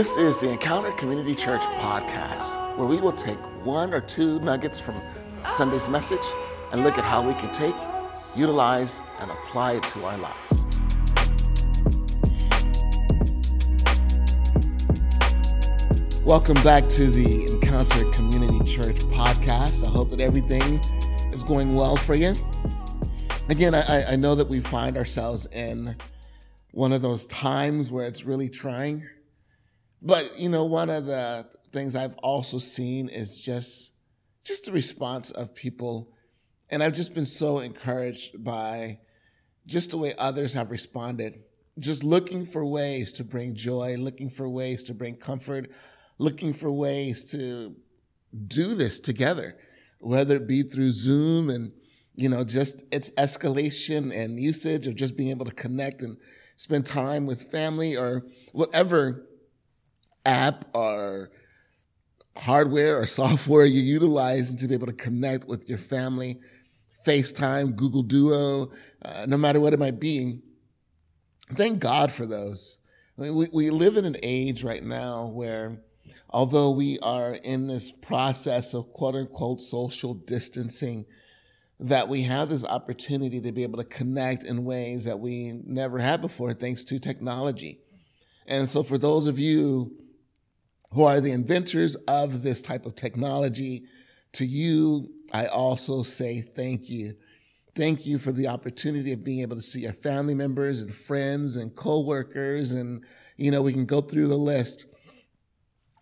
This is the Encounter Community Church podcast, where we will take one or two nuggets from Sunday's message and look at how we can take, utilize, and apply it to our lives. Welcome back to the Encounter Community Church podcast. I hope that everything is going well for you. Again, I, I know that we find ourselves in one of those times where it's really trying but you know, one of the things I've also seen is just just the response of people, and I've just been so encouraged by just the way others have responded. Just looking for ways to bring joy, looking for ways to bring comfort, looking for ways to do this together, whether it be through Zoom and you know just its escalation and usage of just being able to connect and spend time with family or whatever app or hardware or software you're utilizing to be able to connect with your family, FaceTime, Google Duo, uh, no matter what it might be. Thank God for those. I mean, we, we live in an age right now where, although we are in this process of quote unquote social distancing, that we have this opportunity to be able to connect in ways that we never had before, thanks to technology. And so, for those of you who are the inventors of this type of technology. To you, I also say thank you. Thank you for the opportunity of being able to see your family members and friends and coworkers, and you know we can go through the list.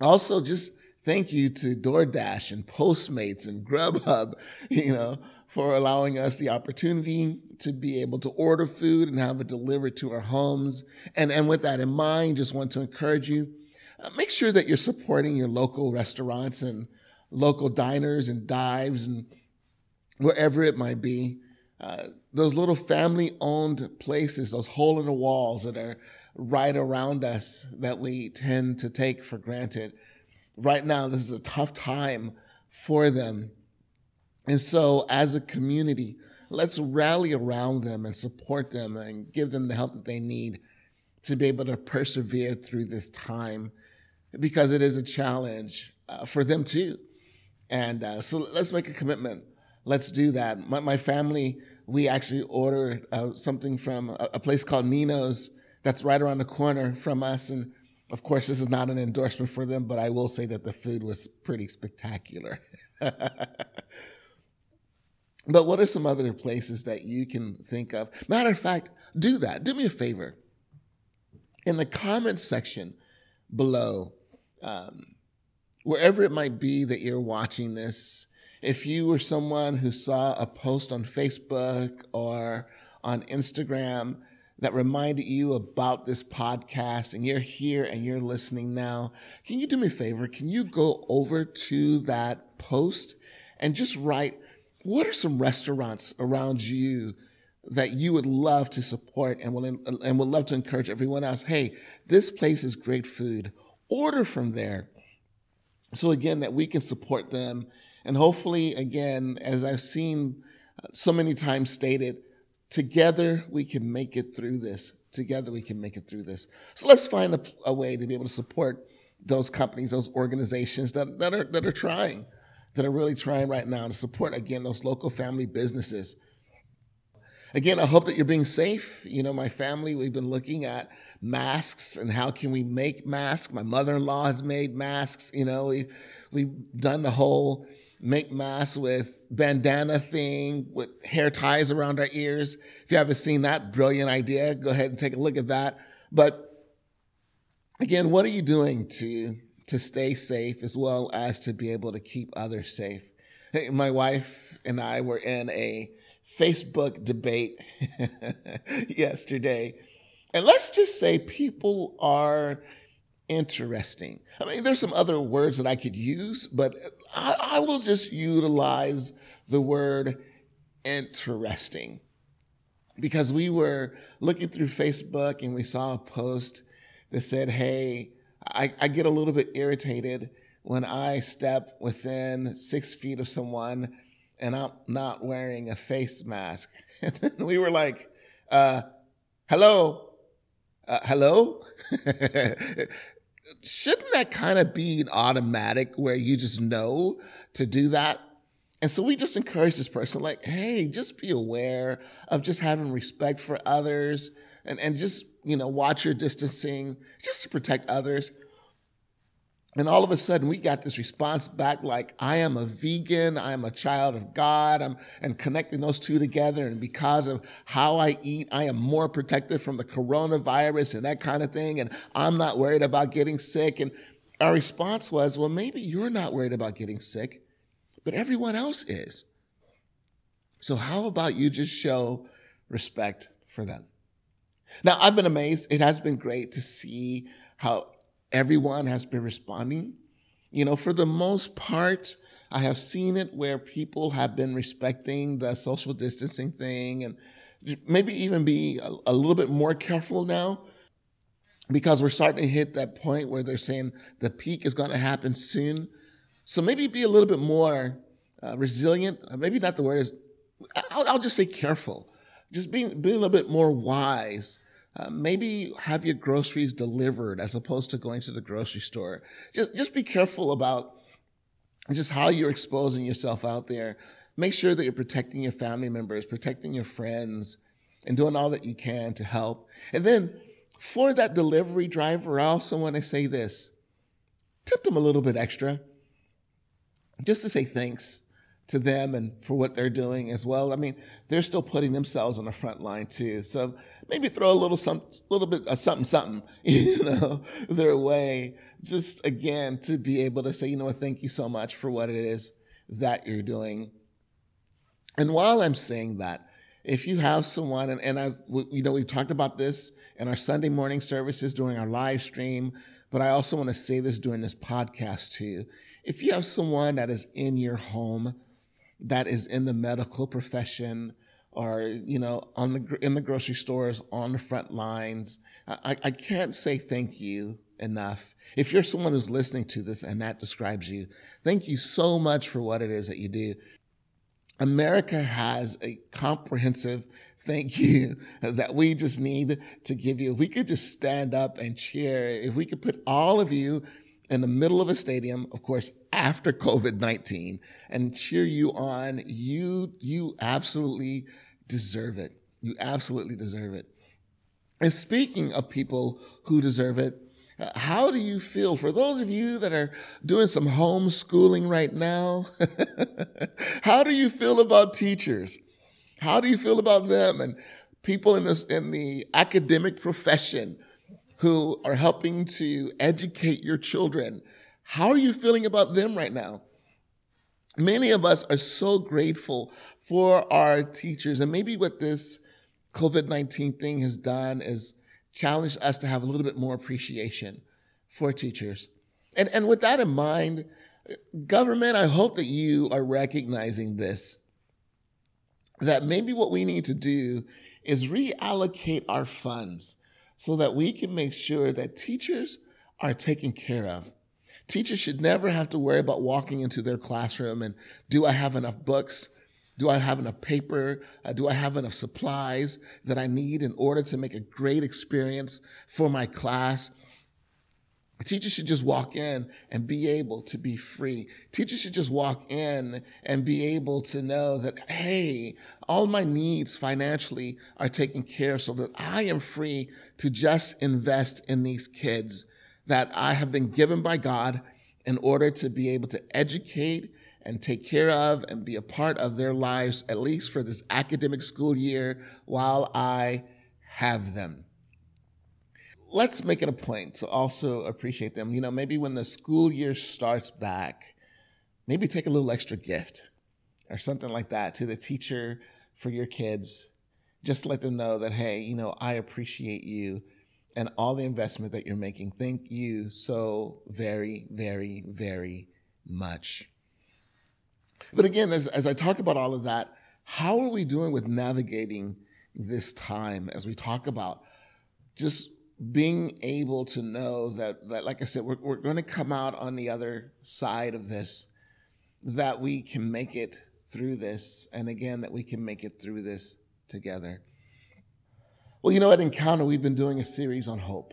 Also, just thank you to DoorDash and Postmates and Grubhub, you know, for allowing us the opportunity to be able to order food and have it delivered to our homes. And and with that in mind, just want to encourage you make sure that you're supporting your local restaurants and local diners and dives and wherever it might be. Uh, those little family owned places, those hole in the walls that are right around us that we tend to take for granted. Right now, this is a tough time for them. And so, as a community, let's rally around them and support them and give them the help that they need to be able to persevere through this time because it is a challenge uh, for them too. And uh, so let's make a commitment. Let's do that. My, my family, we actually ordered uh, something from a, a, place called Nino's that's right around the corner from us. And of course, this is not an endorsement for them, but I will say that the food was pretty spectacular. but what are some other places that you can think of? Matter of fact, do that. Do me a favor. In the comment section below, um, wherever it might be that you're watching this, if you were someone who saw a post on Facebook or on Instagram that reminded you about this podcast and you're here and you're listening now, can you do me a favor? Can you go over to that post and just write what are some restaurants around you that you would love to support and will and would love to encourage everyone else, hey, this place is great food order from there. So, again, that we can support them. And hopefully, again, as I've seen uh, so many times stated, together we can make it through this. Together we can make it through this. So let's find a, a way to be able to support those companies, those organizations that, that are that are trying, that are really trying right now to support again those local family businesses Again, I hope that you're being safe. You know, my family, we've been looking at masks and how can we make masks. My mother-in-law has made masks. You know, we've we've done the whole make masks with bandana thing with hair ties around our ears. If you haven't seen that brilliant idea, go ahead and take a look at that. But again, what are you doing to to stay safe as well as to be able to keep others safe? My wife and I were in a Facebook debate yesterday. And let's just say people are interesting. I mean, there's some other words that I could use, but I, I will just utilize the word interesting because we were looking through Facebook and we saw a post that said, Hey, I, I get a little bit irritated when I step within six feet of someone and I'm not wearing a face mask. And we were like, uh, hello, uh, hello. shouldn't that kind of be an automatic where you just know to do that? And so we just encourage this person, like, hey, just be aware of just having respect for others and, and just, you know, watch your distancing just to protect others. And all of a sudden, we got this response back like, I am a vegan, I am a child of God, I'm, and connecting those two together. And because of how I eat, I am more protected from the coronavirus and that kind of thing. And I'm not worried about getting sick. And our response was, well, maybe you're not worried about getting sick but everyone else is. So, how about you just show respect for them? Now, I've been amazed. It has been great to see how everyone has been responding. You know, for the most part, I have seen it where people have been respecting the social distancing thing and maybe even be a, a little bit more careful now because we're starting to hit that point where they're saying the peak is going to happen soon. So maybe be a little bit more uh, resilient. Uh, maybe not the word is. I'll, I'll, just say careful. Just being being a little bit more wise. Uh, maybe have your groceries delivered as opposed to going to the grocery store. Just just be careful about just how you're exposing yourself out there. Make sure that you're protecting your family members, protecting your friends, and doing all that you can to help. And then for that delivery driver, I also want to say this tip them a little bit extra just to say thanks to them and for what they're doing as well. I mean, they're still putting themselves on the front line too. So maybe throw a little some little bit of something something, you know, their way. Just again to be able to say, you know what, thank you so much for what it is that you're doing. And while I'm saying that, if you have someone, and, and I've, you know, we've talked about this in our Sunday morning services during our live stream, but I also want to say this during this podcast too. If you have someone that is in your home, that is in the medical profession, or you know, on the in the grocery stores, on the front lines, I, I can't say thank you enough. If you're someone who's listening to this and that describes you, thank you so much for what it is that you do. America has a comprehensive thank you that we just need to give you. If we could just stand up and cheer, if we could put all of you in the middle of a stadium, of course, after COVID 19, and cheer you on, you, you absolutely deserve it. You absolutely deserve it. And speaking of people who deserve it, how do you feel for those of you that are doing some homeschooling right now? how do you feel about teachers? How do you feel about them and people in this in the academic profession who are helping to educate your children? How are you feeling about them right now? Many of us are so grateful for our teachers, and maybe what this COVID 19 thing has done is challenged us to have a little bit more appreciation for teachers. And, and with that in mind, government, I hope that you are recognizing this that maybe what we need to do is reallocate our funds so that we can make sure that teachers are taken care of. Teachers should never have to worry about walking into their classroom and do I have enough books? Do I have enough paper? Uh, do I have enough supplies that I need in order to make a great experience for my class? Teachers should just walk in and be able to be free. Teachers should just walk in and be able to know that, hey, all my needs financially are taken care of so that I am free to just invest in these kids that I have been given by God in order to be able to educate and take care of and be a part of their lives, at least for this academic school year while I have them. Let's make it a point to also appreciate them. You know, maybe when the school year starts back, maybe take a little extra gift or something like that to the teacher for your kids. Just let them know that, hey, you know, I appreciate you and all the investment that you're making. Thank you so very, very, very much. But again, as, as I talk about all of that, how are we doing with navigating this time as we talk about just being able to know that, that like I said, we're, we're going to come out on the other side of this, that we can make it through this, and again, that we can make it through this together. Well, you know, at Encounter, we've been doing a series on hope.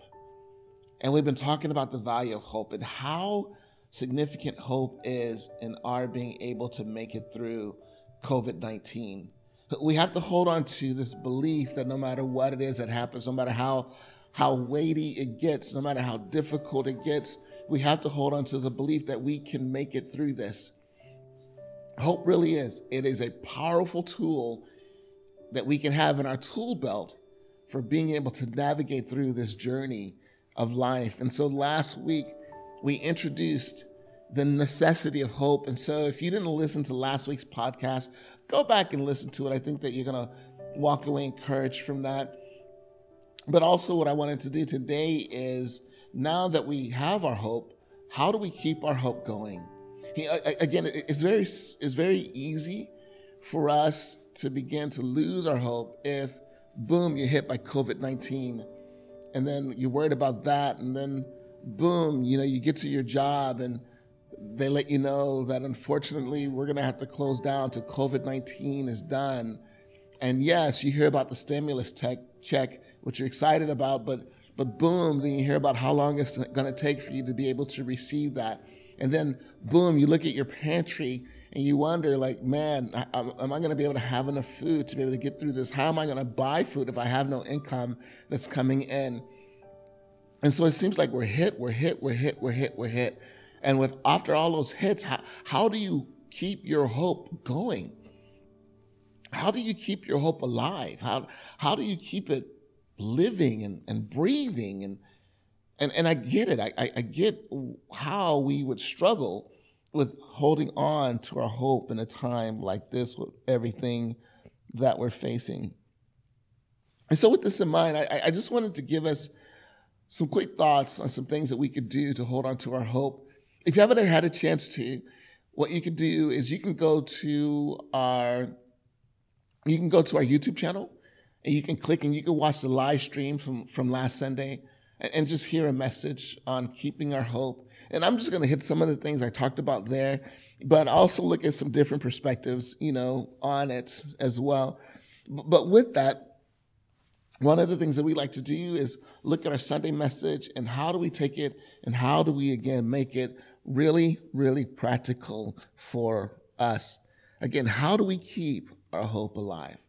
And we've been talking about the value of hope and how significant hope is in our being able to make it through COVID 19. We have to hold on to this belief that no matter what it is that happens, no matter how, how weighty it gets, no matter how difficult it gets, we have to hold on to the belief that we can make it through this. Hope really is. It is a powerful tool that we can have in our tool belt for being able to navigate through this journey of life. And so last week, we introduced the necessity of hope. And so if you didn't listen to last week's podcast, go back and listen to it. I think that you're going to walk away encouraged from that. But also, what I wanted to do today is now that we have our hope, how do we keep our hope going? Again, it's very, it's very easy for us to begin to lose our hope if, boom, you're hit by COVID 19 and then you're worried about that. And then, boom, you know, you get to your job and they let you know that unfortunately we're going to have to close down till COVID 19 is done. And yes, you hear about the stimulus tech check, which you're excited about, but but boom, then you hear about how long it's going to take for you to be able to receive that. And then boom, you look at your pantry and you wonder, like, man, am I going to be able to have enough food to be able to get through this? How am I going to buy food if I have no income that's coming in? And so it seems like we're hit, we're hit, we're hit, we're hit, we're hit. And with after all those hits, how, how do you keep your hope going? How do you keep your hope alive? How, how do you keep it living and, and breathing? And, and, and I get it. I, I, I get how we would struggle with holding on to our hope in a time like this with everything that we're facing. And so, with this in mind, I, I just wanted to give us some quick thoughts on some things that we could do to hold on to our hope. If you haven't had a chance to, what you could do is you can go to our you can go to our YouTube channel and you can click and you can watch the live stream from, from last Sunday and, and just hear a message on keeping our hope. And I'm just going to hit some of the things I talked about there, but also look at some different perspectives, you know, on it as well. But with that, one of the things that we like to do is look at our Sunday message and how do we take it and how do we again make it really, really practical for us. Again, how do we keep our hope alive?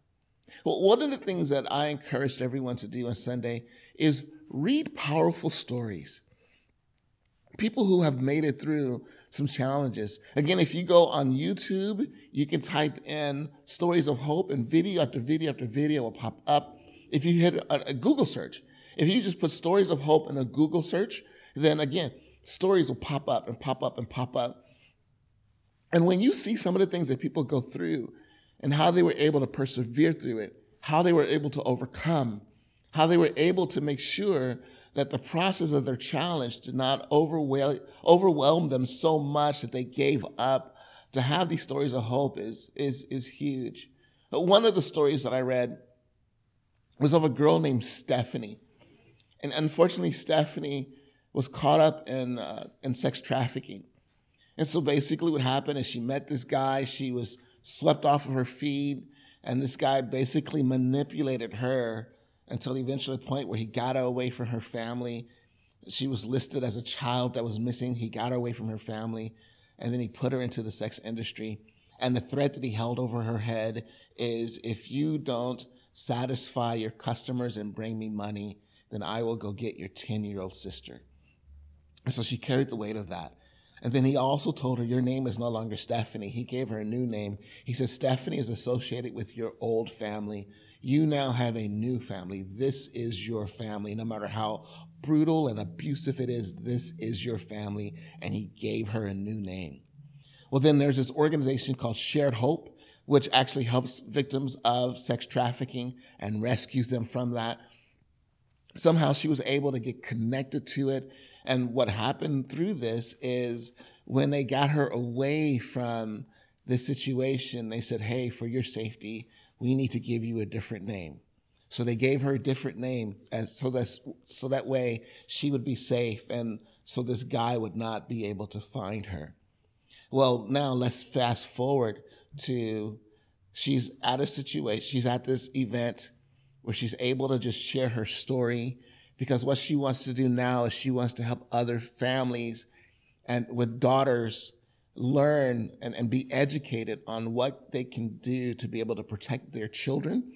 Well, one of the things that I encouraged everyone to do on Sunday is read powerful stories. People who have made it through some challenges. Again, if you go on YouTube, you can type in stories of hope, and video after video after video will pop up. If you hit a, a Google search, if you just put stories of hope in a Google search, then again, stories will pop up and pop up and pop up. And when you see some of the things that people go through and how they were able to persevere through it, how they were able to overcome, how they were able to make sure that the process of their challenge did not overwhelm, overwhelm them so much that they gave up. To have these stories of hope is, is, is huge. But one of the stories that I read was of a girl named Stephanie. And unfortunately, Stephanie was caught up in, uh, in sex trafficking. And so basically, what happened is she met this guy, she was swept off of her feet, and this guy basically manipulated her until eventually the point where he got her away from her family. She was listed as a child that was missing. He got her away from her family, and then he put her into the sex industry. And the threat that he held over her head is if you don't satisfy your customers and bring me money, then I will go get your 10 year old sister. And so she carried the weight of that. And then he also told her, Your name is no longer Stephanie. He gave her a new name. He said, Stephanie is associated with your old family. You now have a new family. This is your family. No matter how brutal and abusive it is, this is your family. And he gave her a new name. Well, then there's this organization called Shared Hope, which actually helps victims of sex trafficking and rescues them from that. Somehow she was able to get connected to it. And what happened through this is when they got her away from the situation, they said, Hey, for your safety, we need to give you a different name. So they gave her a different name as, so, that so that way she would be safe and so this guy would not be able to find her. Well, now let's fast forward to she's at a situation, she's at this event where she's able to just share her story. Because what she wants to do now is she wants to help other families and with daughters learn and, and be educated on what they can do to be able to protect their children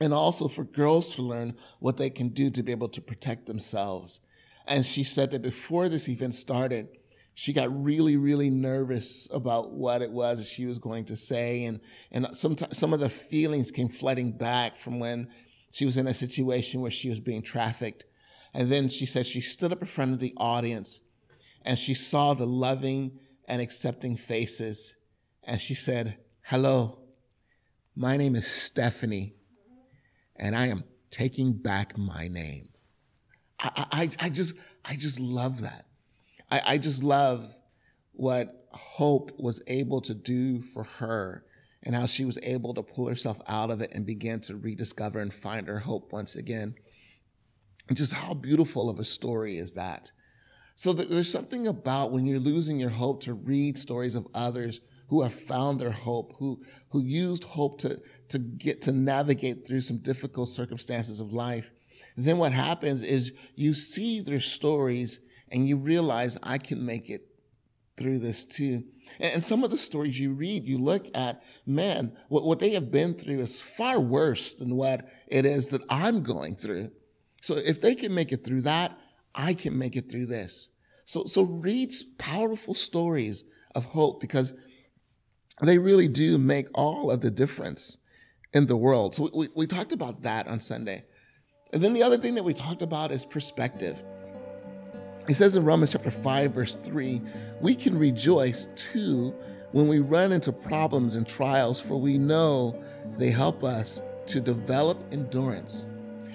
and also for girls to learn what they can do to be able to protect themselves. And she said that before this event started, she got really, really nervous about what it was she was going to say. And, and some, some of the feelings came flooding back from when she was in a situation where she was being trafficked. And then she said she stood up in front of the audience and she saw the loving and accepting faces. And she said, Hello, my name is Stephanie and I am taking back my name. I, I, I just, I just love that. I, I just love what Hope was able to do for her and how she was able to pull herself out of it and begin to rediscover and find her hope once again. And just how beautiful of a story is that? So there's something about when you're losing your hope to read stories of others who have found their hope, who, who used hope to, to get to navigate through some difficult circumstances of life. Then what happens is you see their stories and you realize I can make it through this too. And some of the stories you read, you look at, man, what, what they have been through is far worse than what it is that I'm going through. So if they can make it through that, I can make it through this. So, so read powerful stories of hope because they really do make all of the difference in the world. So we, we talked about that on Sunday. And then the other thing that we talked about is perspective. It says in Romans chapter 5, verse 3, we can rejoice too when we run into problems and trials, for we know they help us to develop endurance.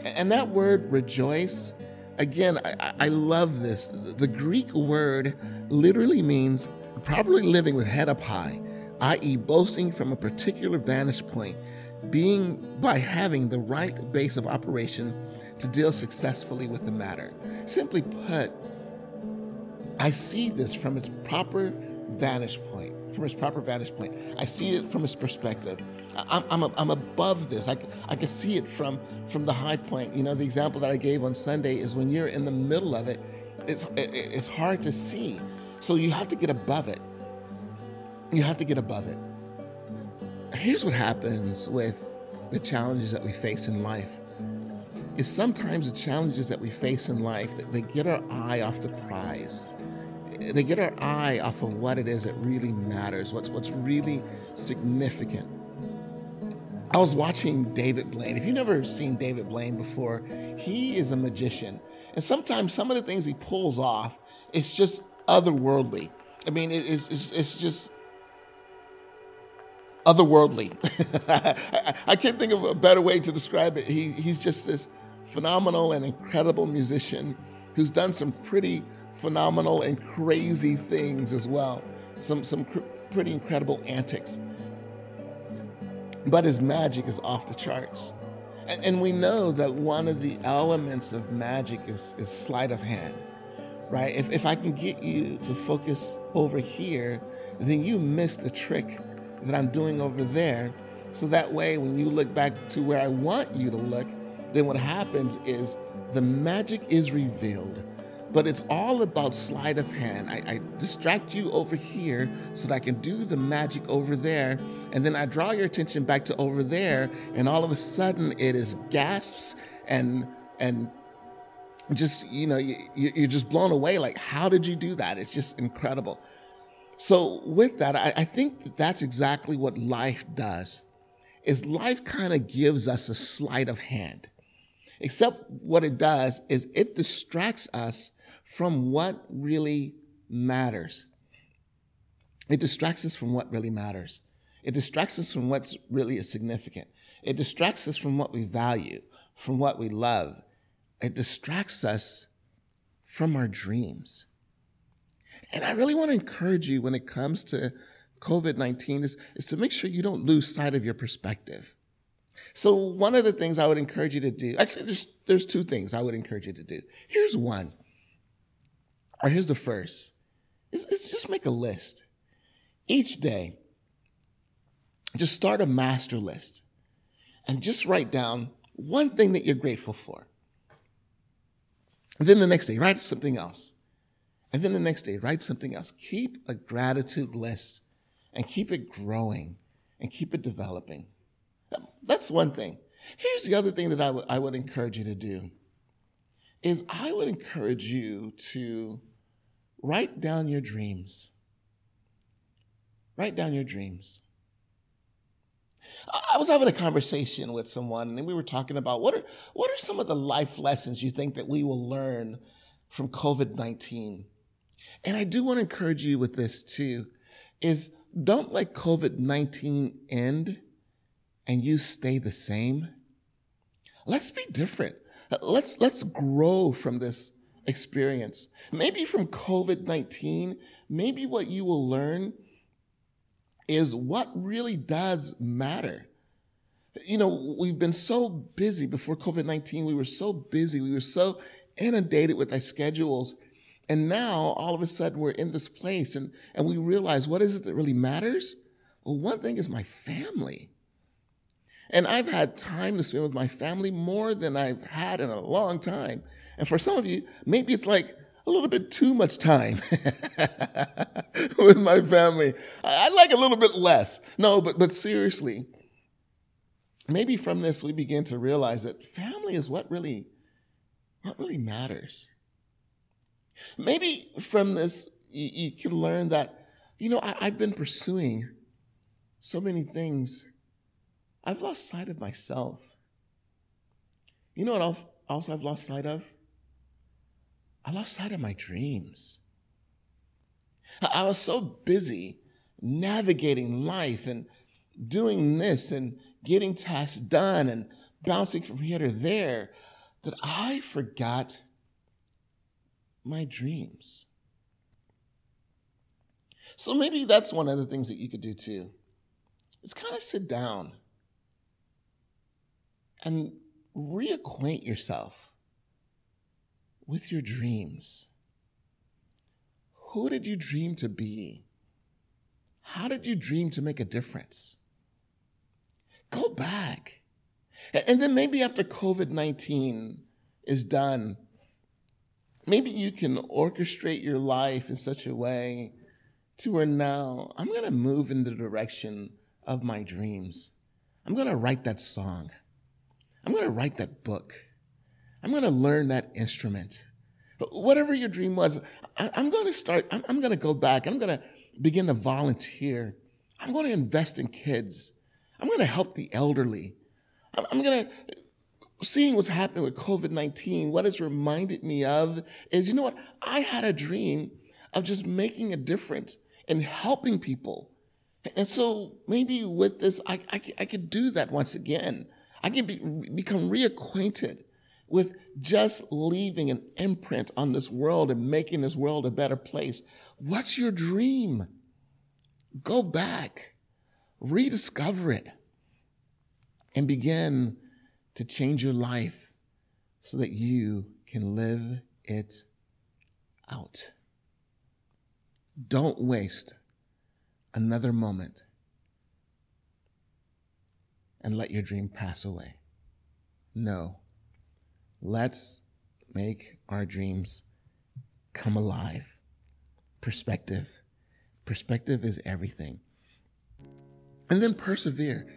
And that word rejoice, again, I, I love this. The Greek word literally means properly living with head up high i.e., boasting from a particular vantage point, being by having the right base of operation to deal successfully with the matter. Simply put, I see this from its proper vantage point. From its proper vantage point, I see it from its perspective. I'm, I'm, I'm above this. I, I can see it from, from the high point. You know, the example that I gave on Sunday is when you're in the middle of it, it's, it, it's hard to see. So you have to get above it. You have to get above it. Here's what happens with the challenges that we face in life is sometimes the challenges that we face in life that they get our eye off the prize they get our eye off of what it is that really matters what's what's really significant i was watching david blaine if you've never seen david blaine before he is a magician and sometimes some of the things he pulls off it's just otherworldly i mean it's, it's, it's just otherworldly. I can't think of a better way to describe it. He, he's just this phenomenal and incredible musician who's done some pretty phenomenal and crazy things as well, some, some cr- pretty incredible antics. But his magic is off the charts. And, and we know that one of the elements of magic is, is sleight of hand right? If, if I can get you to focus over here, then you miss the trick that I'm doing over there. So that way, when you look back to where I want you to look, then what happens is the magic is revealed. But it's all about sleight of hand. I, I, distract you over here so that I can do the magic over there. And then I draw your attention back to over there. And all of a sudden, it is gasps and, and, just you know you, you're just blown away like how did you do that it's just incredible so with that, I, I think that that's exactly what life does. Is life kind of gives us a sleight of hand. Except what it does is it distracts us from what really matters. It distracts us from what really matters. It distracts us from what's really significant. It distracts us from what we value, from what we love. It distracts us from our dreams. And I really want to encourage you when it comes to COVID 19 is, is to make sure you don't lose sight of your perspective. So, one of the things I would encourage you to do, actually, there's, there's two things I would encourage you to do. Here's one, or here's the first is, is just make a list. Each day, just start a master list and just write down one thing that you're grateful for. And then the next day, write something else. And then the next day, write something else. Keep a gratitude list and keep it growing and keep it developing. That's one thing. Here's the other thing that I, w- I would encourage you to do is I would encourage you to write down your dreams. Write down your dreams. I was having a conversation with someone and we were talking about what are what are some of the life lessons you think that we will learn from COVID-19? And I do want to encourage you with this too is don't let COVID-19 end and you stay the same. Let's be different. Let's let's grow from this experience. Maybe from COVID-19, maybe what you will learn is what really does matter. You know, we've been so busy before COVID 19, we were so busy, we were so inundated with our schedules. And now all of a sudden we're in this place and, and we realize what is it that really matters? Well, one thing is my family. And I've had time to spend with my family more than I've had in a long time. And for some of you, maybe it's like, a little bit too much time with my family. I'd like a little bit less. No, but but seriously, maybe from this we begin to realize that family is what really what really matters. Maybe from this you, you can learn that you know I, I've been pursuing so many things. I've lost sight of myself. You know what also I've lost sight of? I lost sight of my dreams. I was so busy navigating life and doing this and getting tasks done and bouncing from here to there that I forgot my dreams. So maybe that's one of the things that you could do too. Is kind of sit down and reacquaint yourself with your dreams. Who did you dream to be? How did you dream to make a difference? Go back. And then maybe after COVID 19 is done, maybe you can orchestrate your life in such a way to where now I'm going to move in the direction of my dreams. I'm going to write that song. I'm going to write that book. I'm going to learn that instrument. Whatever your dream was, I, am going to start, I'm, going to go back. I'm going to begin to volunteer. I'm going to invest in kids. I'm going to help the elderly. I'm, I'm going to, seeing what's happening with COVID 19, what it's reminded me of is you know what? I had a dream of just making a difference and helping people. And so maybe with this, I, I, I could do that once again. I can be, become reacquainted with just leaving an imprint on this world and making this world a better place. What's your dream? Go back, rediscover it, and begin to change your life so that you can live it out. Don't waste another moment and let your dream pass away. No. Let's make our dreams come alive. Perspective. Perspective is everything. And then persevere.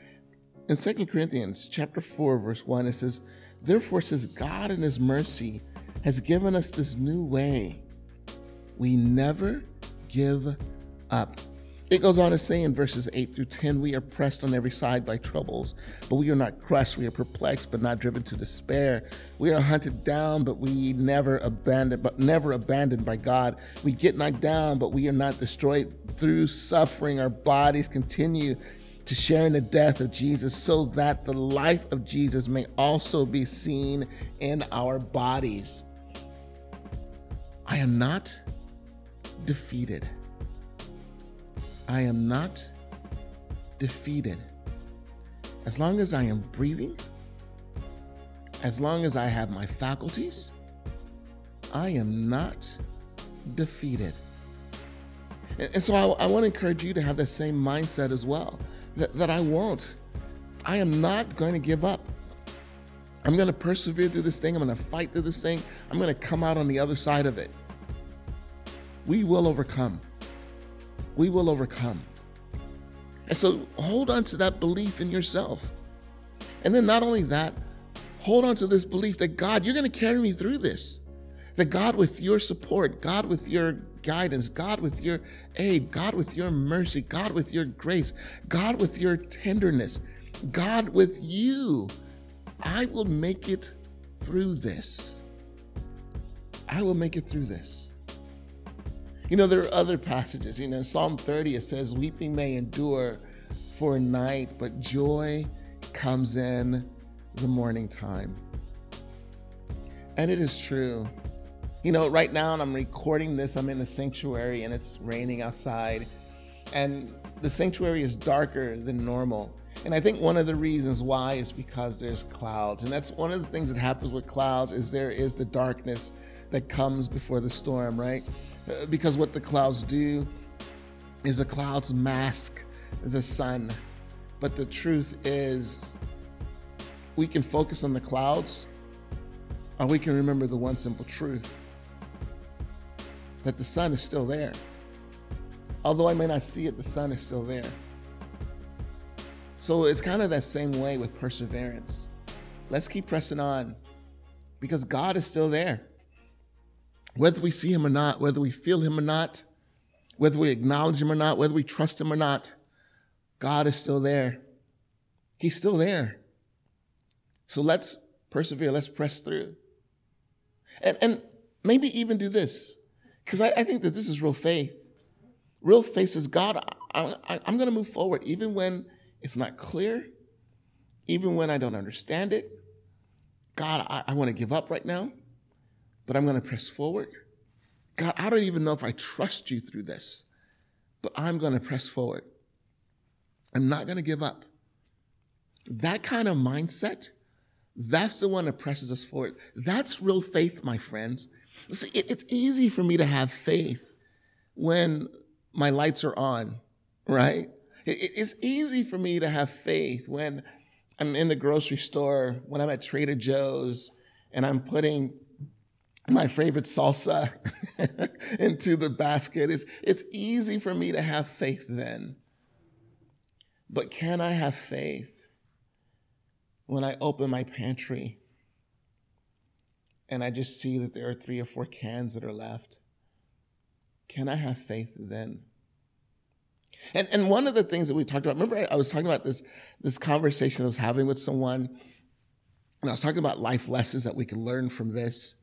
In 2 Corinthians chapter 4, verse 1, it says, Therefore says God in his mercy has given us this new way. We never give up. It goes on to say in verses 8 through 10 we are pressed on every side by troubles, but we are not crushed. We are perplexed, but not driven to despair. We are hunted down, but we never abandoned, but never abandoned by God. We get knocked down, but we are not destroyed. Through suffering, our bodies continue to share in the death of Jesus so that the life of Jesus may also be seen in our bodies. I am not defeated. I am not defeated. As long as I am breathing, as long as I have my faculties, I am not defeated. And so I, I, want to encourage you to have that same mindset as well that, that I won't. I am not going to give up. I'm going to persevere through this thing. I'm going to fight through this thing. I'm going to come out on the other side of it. We will overcome. We will overcome. And so hold on to that belief in yourself. And then not only that, hold on to this belief that God, you're going to carry me through this. That God, with your support, God, with your guidance, God, with your aid, God, with your mercy, God, with your grace, God, with your tenderness, God, with you, I will make it through this. I will make it through this. You know, there are other passages. You know, in Psalm 30, it says, Weeping may endure for a night, but joy comes in the morning time. And it is true. You know, right now, and I'm recording this, I'm in the sanctuary and it's raining outside. And the sanctuary is darker than normal. And I think one of the reasons why is because there's clouds. And that's one of the things that happens with clouds is there is the darkness that comes before the storm, right? Uh, because what the clouds do is the clouds mask the sun. But the truth is we can focus on the clouds or we can remember the one simple truth that the sun is still there. Although I may not see it, the sun is still there. So it's kind of that same way with perseverance. Let's keep pressing on because God is still there. Whether we see him or not, whether we feel him or not, whether we acknowledge him or not, whether we trust him or not, God is still there. He's still there. So let's persevere, let's press through. And, and maybe even do this, because I, I, think that this is real faith. Real faith is God, I, I, I'm going to move forward, even when it's not clear, even when I don't understand it. God, I, I want to give up right now, but I'm going to press forward. God, I don't even know if I trust you through this, but I'm going to press forward. I'm not going to give up. That kind of mindset, that's the one that presses us forward. That's real faith, my friends. See, it's easy for me to have faith when my lights are on, right? It's easy for me to have faith when I'm in the grocery store, when I'm at Trader Joe's, and I'm putting my favorite salsa into the basket. It's, it's easy for me to have faith then. But can I have faith when I open my pantry and I just see that there are three or four cans that are left? Can I have faith then? And, and one of the things that we talked about, remember I was talking about this, this conversation I was having with someone, and I was talking about life lessons that we can learn from this.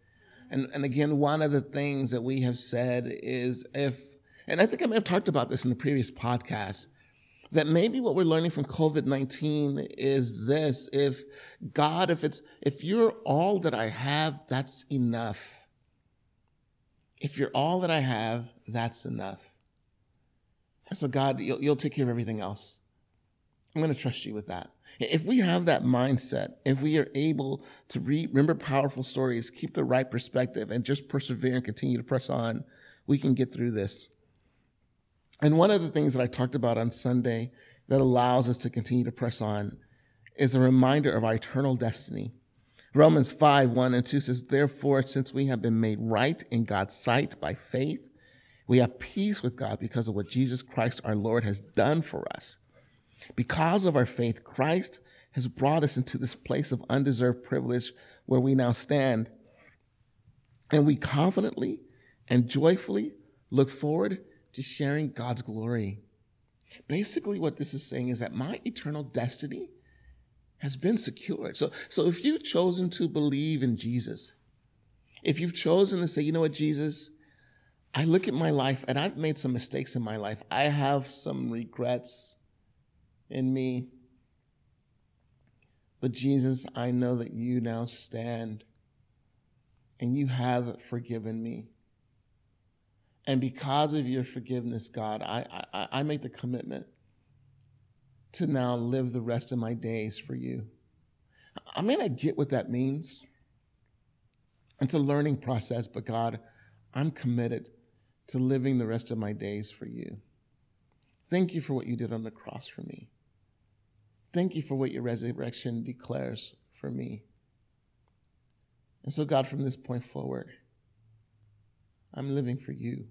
And, and again, one of the things that we have said is if, and I think I may have talked about this in the previous podcast, that maybe what we're learning from COVID 19 is this if God, if it's, if you're all that I have, that's enough. If you're all that I have, that's enough. And So, God, you'll, you'll take care of everything else. I'm going to trust you with that. If we have that mindset, if we are able to remember powerful stories, keep the right perspective, and just persevere and continue to press on, we can get through this. And one of the things that I talked about on Sunday that allows us to continue to press on is a reminder of our eternal destiny. Romans 5 1 and 2 says, Therefore, since we have been made right in God's sight by faith, we have peace with God because of what Jesus Christ our Lord has done for us. Because of our faith, Christ has brought us into this place of undeserved privilege where we now stand. And we confidently and joyfully look forward to sharing God's glory. Basically, what this is saying is that my eternal destiny has been secured. So, so if you've chosen to believe in Jesus, if you've chosen to say, you know what, Jesus, I look at my life and I've made some mistakes in my life. I have some regrets in me. But Jesus, I know that you now stand and you have forgiven me. And because of your forgiveness, God, I, I, I make the commitment to now live the rest of my days for you. I may not get what that means. It's a learning process, but God, I'm committed to living the rest of my days for you. Thank you for what you did on the cross for me. Thank you for what your resurrection declares for me. And so, God, from this point forward, I'm living for you.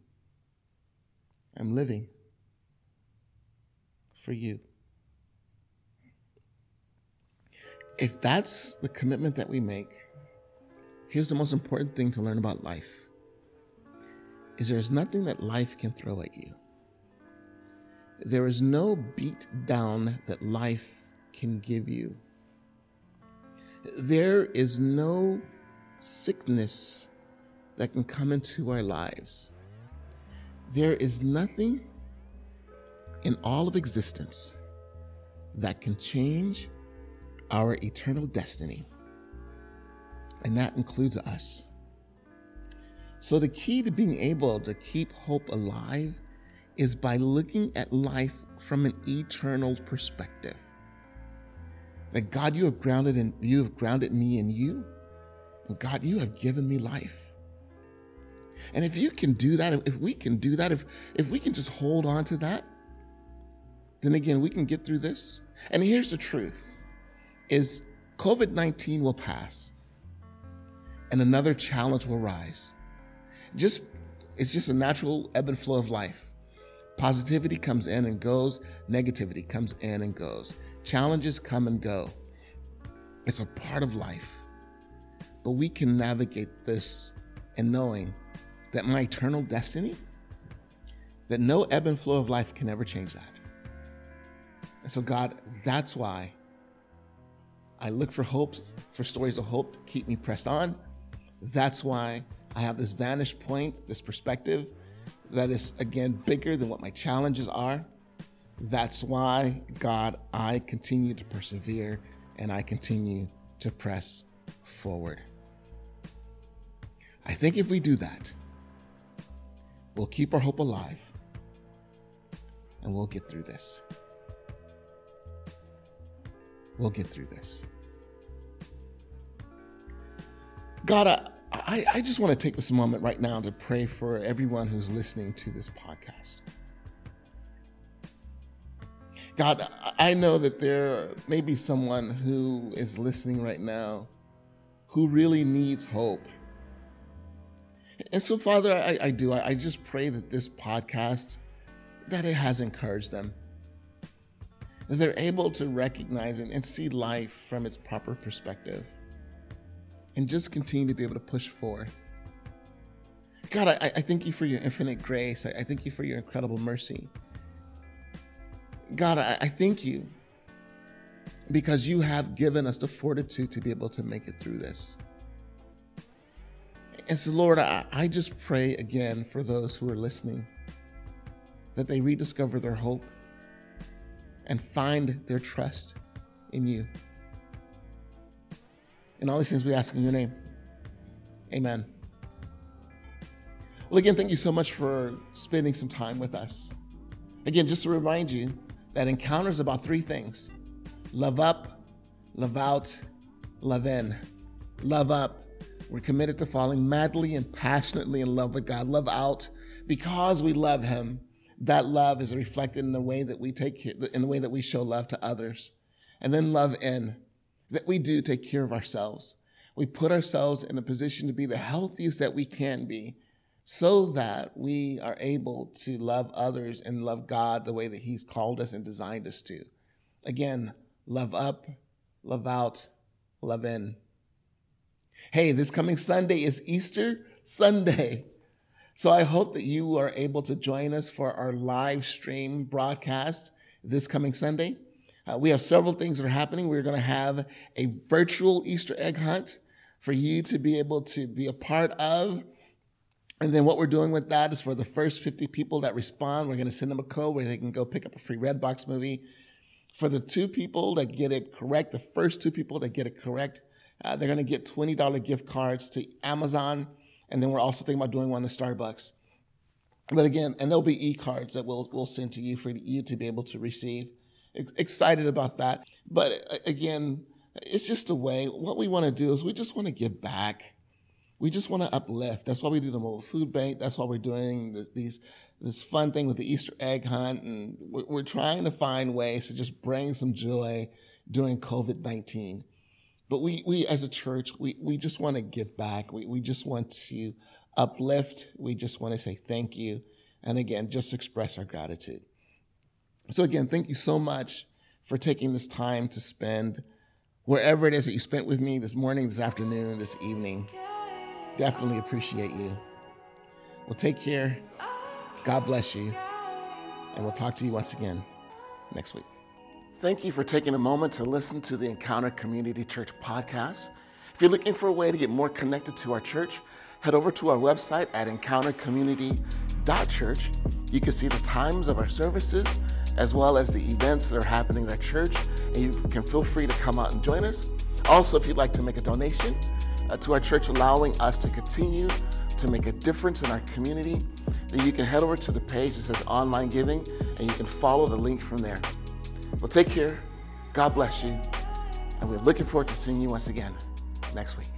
I'm living for you. If that's the commitment that we make, here's the most important thing to learn about life is there is nothing that life can throw at you. There is no beat down that life can give you. There is no sickness that can come into our lives. There is nothing in all of existence that can change our eternal destiny, and that includes us. So, the key to being able to keep hope alive is by looking at life from an eternal perspective. That God, you have grounded in you have grounded me in you. And God, you have given me life. And if you can do that, if we can do that, if if we can just hold on to that, then again we can get through this. And here's the truth is COVID-19 will pass and another challenge will rise. Just it's just a natural ebb and flow of life. Positivity comes in and goes, negativity comes in and goes. Challenges come and go. It's a part of life. But we can navigate this and knowing that my eternal destiny, that no ebb and flow of life can ever change that. And so, God, that's why I look for hope, for stories of hope to keep me pressed on. That's why I have this vantage point, this perspective that is, again, bigger than what my challenges are. That's why, God, I continue to persevere and I continue to press forward. I think if we do that, we'll keep our hope alive and we'll get through this. We'll get through this. God, I, I, just want to take this moment right now to pray for everyone who's listening to this podcast. God, I know that there may be someone who is listening right now who really needs hope. And so, Father, I, I do. I, I just pray that this podcast, that it has encouraged them. That they're able to recognize and, and see life from its proper perspective and just continue to be able to push forth. God, I, I thank you for your infinite grace. I, I, thank you for your incredible mercy. God, I, I thank you because you have given us the fortitude to be able to make it through this. And so, Lord, I, I just pray again for those who are listening that they rediscover their hope and find their trust in you. And all these things we ask in your name. Amen. Well, again, thank you so much for spending some time with us. Again, just to remind you that Encounter's about three things love up, love out, love in. Love up. We're committed to falling madly and passionately in love with God. Love out because we love Him. That love is reflected in the way that we take care, in the way that we show love to others. And then love in that we do take care of ourselves. We put ourselves in a position to be the healthiest that we can be so that we are able to love others and love God the way that He's called us and designed us to. Again, love up, love out, love in. Hey, this coming Sunday is Easter Sunday. So I hope that you are able to join us for our live stream broadcast this coming Sunday. Uh, we have several things that are happening. We're going to have a virtual Easter egg hunt for you to be able to be a part of. And then what we're doing with that is for the first 50 people that respond, we're going to send them a code where they can go pick up a free Redbox movie. For the two people that get it correct, the first two people that get it correct, uh, they're going to get $20 gift cards to Amazon. And then we're also thinking about doing one to Starbucks. But again, and there'll be e-cards that we'll, we'll send to you for you to be able to receive excited about that. But again, it's just a way. What we want to do is we just want to give back. We just want to uplift. That's why we do the mobile food bank. That's why we're doing the, these this fun thing with the Easter egg hunt, and we're, we're trying to find ways to just bring some joy during COVID nineteen. But we, we as a church, we, we just want to give back. We, we just want to uplift. We just want to say thank you. And again, just express our gratitude. So again, thank you so much for taking this time to spend wherever it is that you spent with me this morning, this afternoon, this evening. Definitely appreciate you. Well, take care. God bless you. And we'll talk to you once again next week. Thank you for taking a moment to listen to the Encounter Community Church podcast. If you're looking for a way to get more connected to our church, head over to our website at encountercommunity.church. You can see the times of our services as well as the events that are happening at our church, and you can feel free to come out and join us. Also, if you'd like to make a donation uh, to our church, allowing us to continue to make a difference in our community, then you can head over to the page that says online giving and you can follow the link from there. Well, take care. God bless you. And we're looking forward to seeing you once again next week.